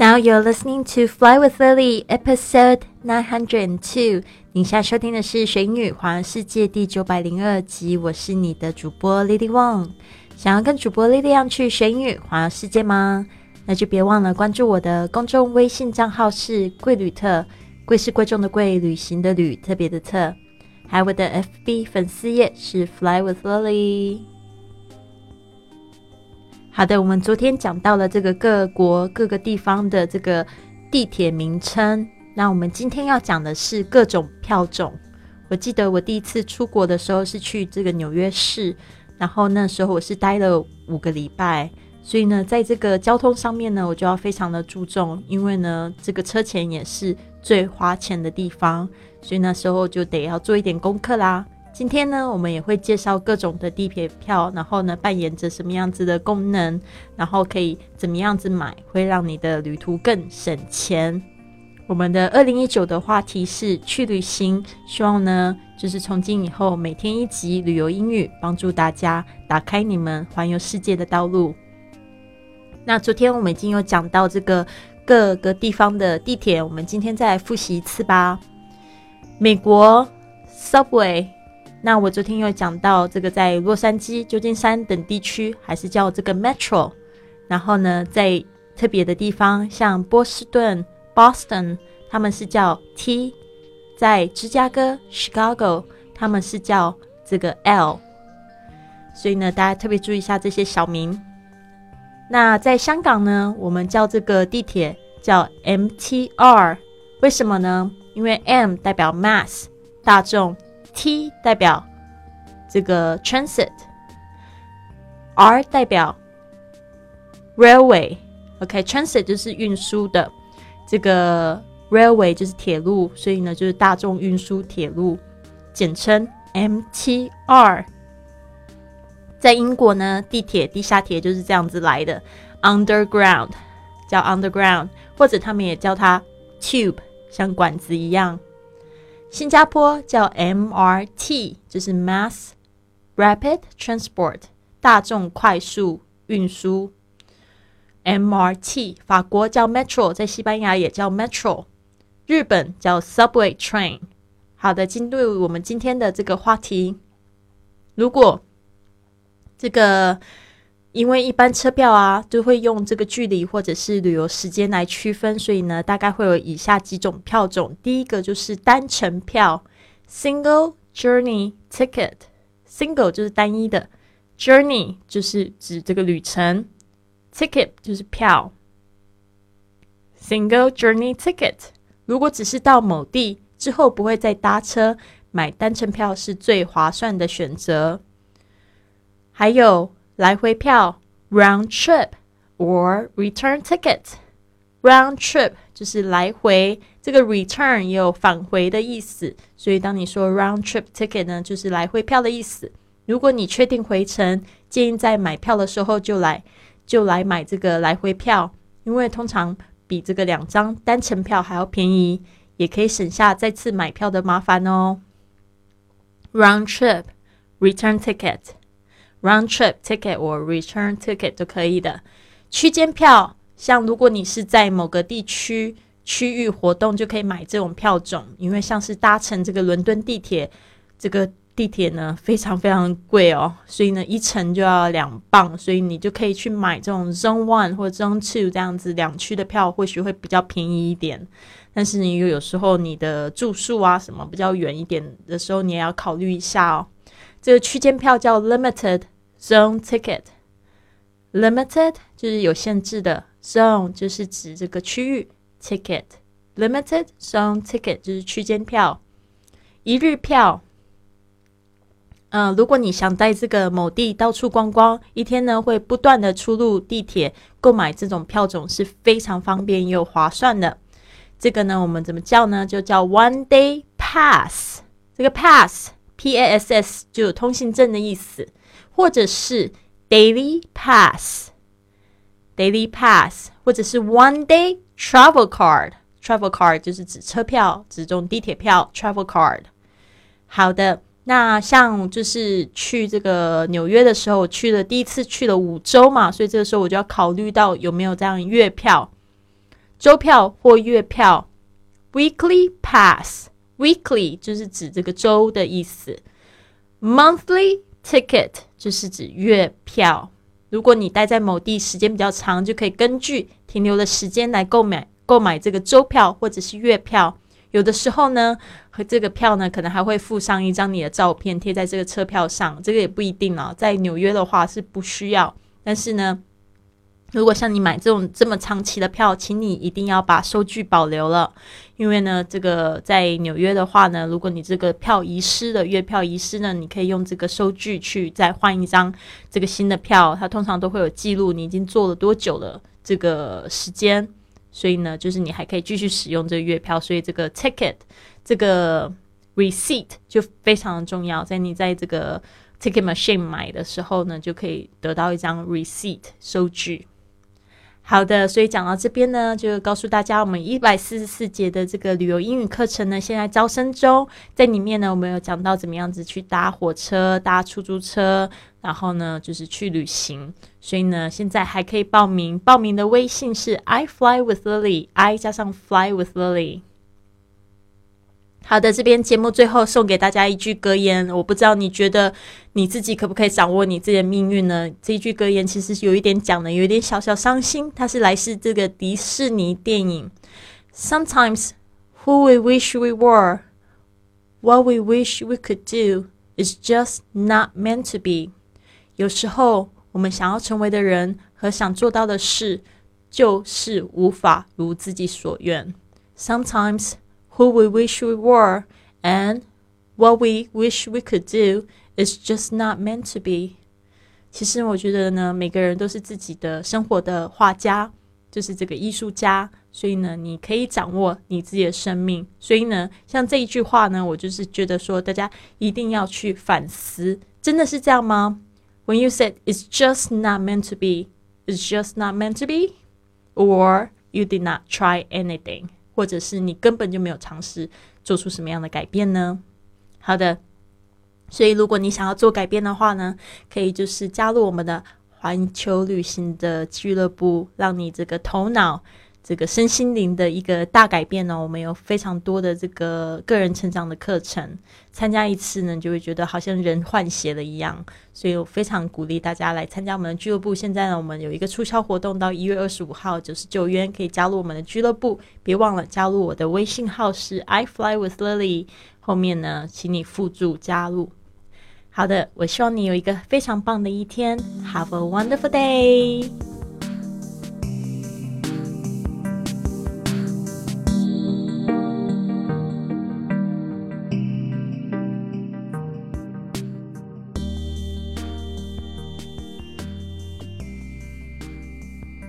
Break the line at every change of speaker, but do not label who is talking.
Now you're listening to Fly with Lily, episode nine hundred and two。你现在收听的是《学英语环游世界》第九百零二集。我是你的主播 Lily Wong。想要跟主播 Lily 样去学英语环游世界吗？那就别忘了关注我的公众微信账号是贵旅特，贵是贵重的贵，旅行的旅，特别的特。还有我的 FB 粉丝页是 Fly with Lily。好的，我们昨天讲到了这个各国各个地方的这个地铁名称，那我们今天要讲的是各种票种。我记得我第一次出国的时候是去这个纽约市，然后那时候我是待了五个礼拜，所以呢，在这个交通上面呢，我就要非常的注重，因为呢，这个车钱也是最花钱的地方，所以那时候就得要做一点功课啦。今天呢，我们也会介绍各种的地铁票，然后呢，扮演着什么样子的功能，然后可以怎么样子买，会让你的旅途更省钱。我们的二零一九的话题是去旅行，希望呢，就是从今以后每天一集旅游英语，帮助大家打开你们环游世界的道路。那昨天我们已经有讲到这个各个地方的地铁，我们今天再来复习一次吧。美国 Subway。那我昨天有讲到这个，在洛杉矶、旧金山等地区还是叫这个 Metro，然后呢，在特别的地方，像波士顿 Boston，他们是叫 T，在芝加哥 Chicago，他们是叫这个 L，所以呢，大家特别注意一下这些小名。那在香港呢，我们叫这个地铁叫 MTR，为什么呢？因为 M 代表 mass 大众。T 代表这个 transit，R 代表 railway，OK，transit 就是运输的，这个 railway 就是铁路，所以呢就是大众运输铁路，简称 MTR。在英国呢，地铁地下铁就是这样子来的，underground 叫 underground，或者他们也叫它 tube，像管子一样。新加坡叫 MRT，就是 Mass Rapid Transport，大众快速运输。MRT，法国叫 Metro，在西班牙也叫 Metro，日本叫 Subway Train。好的，进入我们今天的这个话题。如果这个因为一般车票啊，都会用这个距离或者是旅游时间来区分，所以呢，大概会有以下几种票种。第一个就是单程票 （Single Journey Ticket）。Single 就是单一的，Journey 就是指这个旅程，Ticket 就是票。Single Journey Ticket，如果只是到某地之后不会再搭车，买单程票是最划算的选择。还有。来回票 （round trip or return ticket）。round trip 就是来回，这个 return 也有返回的意思，所以当你说 round trip ticket 呢，就是来回票的意思。如果你确定回程，建议在买票的时候就来就来买这个来回票，因为通常比这个两张单程票还要便宜，也可以省下再次买票的麻烦哦。round trip return ticket。Round trip ticket or return ticket 都可以的。区间票，像如果你是在某个地区区域活动，就可以买这种票种。因为像是搭乘这个伦敦地铁，这个地铁呢非常非常贵哦，所以呢一程就要两磅，所以你就可以去买这种 Zone One 或 Zone Two 这样子两区的票，或许会比较便宜一点。但是你又有时候你的住宿啊什么比较远一点的时候，你也要考虑一下哦。这个区间票叫 limited zone ticket，limited 就是有限制的，zone 就是指这个区域，ticket，limited zone ticket 就是区间票，一日票。嗯，如果你想在这个某地到处逛逛，一天呢会不断的出入地铁，购买这种票种是非常方便又划算的。这个呢，我们怎么叫呢？就叫 one day pass。这个 pass。P A S S 就有通行证的意思，或者是 daily pass，daily pass，或者是 one day travel card，travel card 就是指车票，指中地铁票，travel card。好的，那像就是去这个纽约的时候，去了第一次去了五周嘛，所以这个时候我就要考虑到有没有这样月票。周票或月票，weekly Pass Weekly 就是指这个周的意思，monthly ticket 就是指月票。如果你待在某地时间比较长，就可以根据停留的时间来购买购买这个周票或者是月票。有的时候呢，和这个票呢，可能还会附上一张你的照片贴在这个车票上，这个也不一定哦。在纽约的话是不需要，但是呢，如果像你买这种这么长期的票，请你一定要把收据保留了，因为呢，这个在纽约的话呢，如果你这个票遗失了，月票遗失呢，你可以用这个收据去再换一张这个新的票，它通常都会有记录你已经坐了多久了这个时间。所以呢，就是你还可以继续使用这个月票，所以这个 ticket 这个 receipt 就非常的重要。在你在这个 ticket machine 买的时候呢，就可以得到一张 receipt 收据。好的，所以讲到这边呢，就告诉大家，我们一百四十四节的这个旅游英语课程呢，现在招生中，在里面呢，我们有讲到怎么样子去搭火车、搭出租车，然后呢，就是去旅行。所以呢，现在还可以报名，报名的微信是 I fly with Lily，I 加上 fly with Lily。好的，这边节目最后送给大家一句格言，我不知道你觉得你自己可不可以掌握你自己的命运呢？这一句格言其实有一点讲的，有一点小小伤心。它是来自这个迪士尼电影。Sometimes who we wish we were, what we wish we could do, is just not meant to be。有时候我们想要成为的人和想做到的事，就是无法如自己所愿。Sometimes。who we wish we were and what we wish we could do is just not meant to be。其实我觉得呢，每个人都是自己的生活的画家，就是这个艺术家。所以呢，你可以掌握你自己的生命。所以呢，像这一句话呢，我就是觉得说，大家一定要去反思，真的是这样吗？When you said it's just not meant to be, it's just not meant to be, or you did not try anything. 或者是你根本就没有尝试做出什么样的改变呢？好的，所以如果你想要做改变的话呢，可以就是加入我们的环球旅行的俱乐部，让你这个头脑。这个身心灵的一个大改变呢，我们有非常多的这个个人成长的课程，参加一次呢，就会觉得好像人换血了一样，所以我非常鼓励大家来参加我们的俱乐部。现在呢，我们有一个促销活动，到一月二十五号，九十九元可以加入我们的俱乐部。别忘了加入我的微信号是 I fly with Lily，后面呢，请你附注加入。好的，我希望你有一个非常棒的一天，Have a wonderful day。